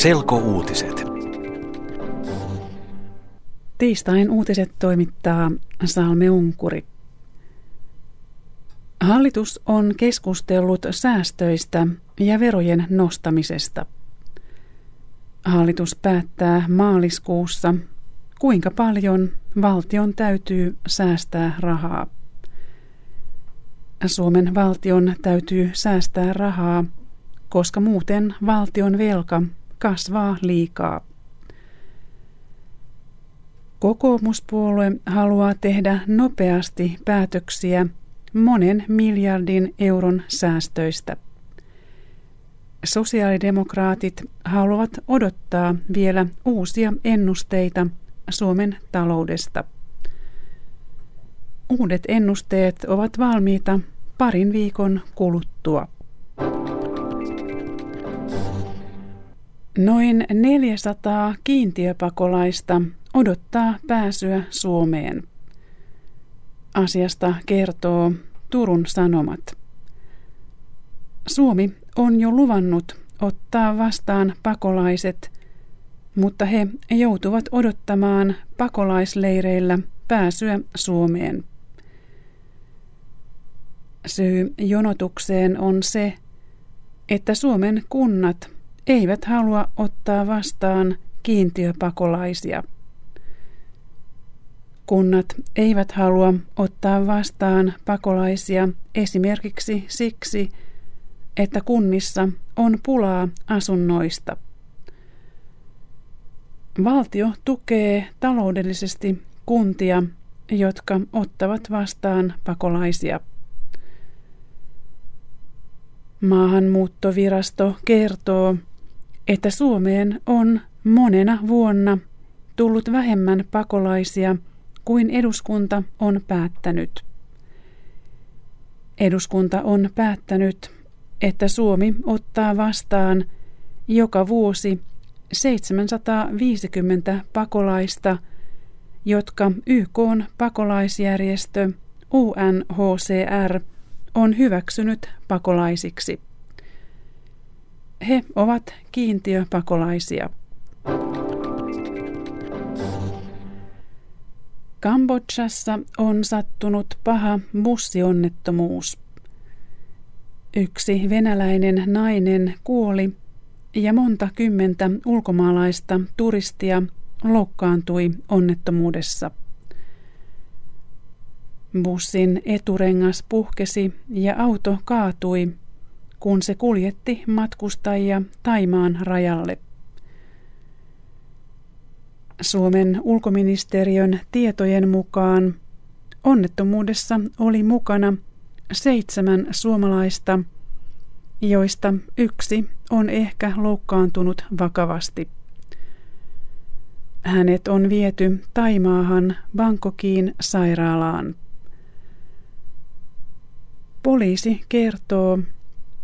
Selkouutiset. Tiistain uutiset toimittaa Salme Unkuri. Hallitus on keskustellut säästöistä ja verojen nostamisesta. Hallitus päättää maaliskuussa, kuinka paljon valtion täytyy säästää rahaa. Suomen valtion täytyy säästää rahaa, koska muuten valtion velka kasvaa liikaa. Kokoomuspuolue haluaa tehdä nopeasti päätöksiä monen miljardin euron säästöistä. Sosiaalidemokraatit haluavat odottaa vielä uusia ennusteita Suomen taloudesta. Uudet ennusteet ovat valmiita parin viikon kuluttua. Noin 400 kiintiöpakolaista odottaa pääsyä Suomeen. Asiasta kertoo Turun Sanomat. Suomi on jo luvannut ottaa vastaan pakolaiset, mutta he joutuvat odottamaan pakolaisleireillä pääsyä Suomeen. Syy jonotukseen on se, että Suomen kunnat eivät halua ottaa vastaan kiintiöpakolaisia. Kunnat eivät halua ottaa vastaan pakolaisia esimerkiksi siksi, että kunnissa on pulaa asunnoista. Valtio tukee taloudellisesti kuntia, jotka ottavat vastaan pakolaisia. Maahanmuuttovirasto kertoo, että Suomeen on monena vuonna tullut vähemmän pakolaisia kuin eduskunta on päättänyt. Eduskunta on päättänyt, että Suomi ottaa vastaan joka vuosi 750 pakolaista, jotka YK pakolaisjärjestö UNHCR on hyväksynyt pakolaisiksi. He ovat kiintiöpakolaisia. Kambodžassa on sattunut paha bussionnettomuus. Yksi venäläinen nainen kuoli ja monta kymmentä ulkomaalaista turistia loukkaantui onnettomuudessa. Bussin eturengas puhkesi ja auto kaatui, kun se kuljetti matkustajia Taimaan rajalle. Suomen ulkoministeriön tietojen mukaan onnettomuudessa oli mukana seitsemän suomalaista, joista yksi on ehkä loukkaantunut vakavasti. Hänet on viety Taimaahan Bangkokiin sairaalaan. Poliisi kertoo,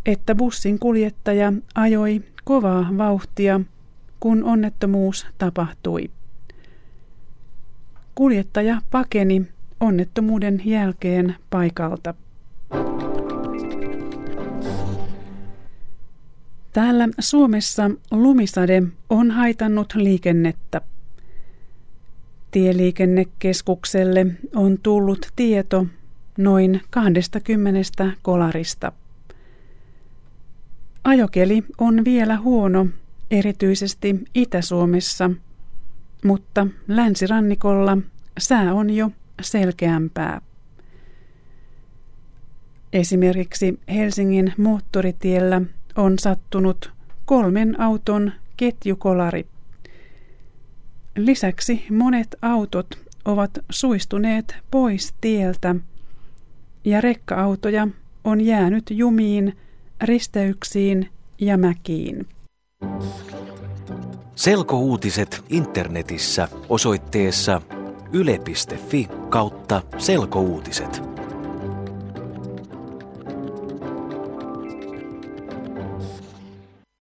että bussin kuljettaja ajoi kovaa vauhtia, kun onnettomuus tapahtui. Kuljettaja pakeni onnettomuuden jälkeen paikalta. Täällä Suomessa lumisade on haitannut liikennettä. Tieliikennekeskukselle on tullut tieto noin 20 kolarista. Ajokeli on vielä huono, erityisesti Itä-Suomessa, mutta länsirannikolla sää on jo selkeämpää. Esimerkiksi Helsingin moottoritiellä on sattunut kolmen auton ketjukolari. Lisäksi monet autot ovat suistuneet pois tieltä ja rekka-autoja on jäänyt jumiin, risteyksiin ja mäkiin. Selkouutiset internetissä osoitteessa yle.fi kautta selkouutiset.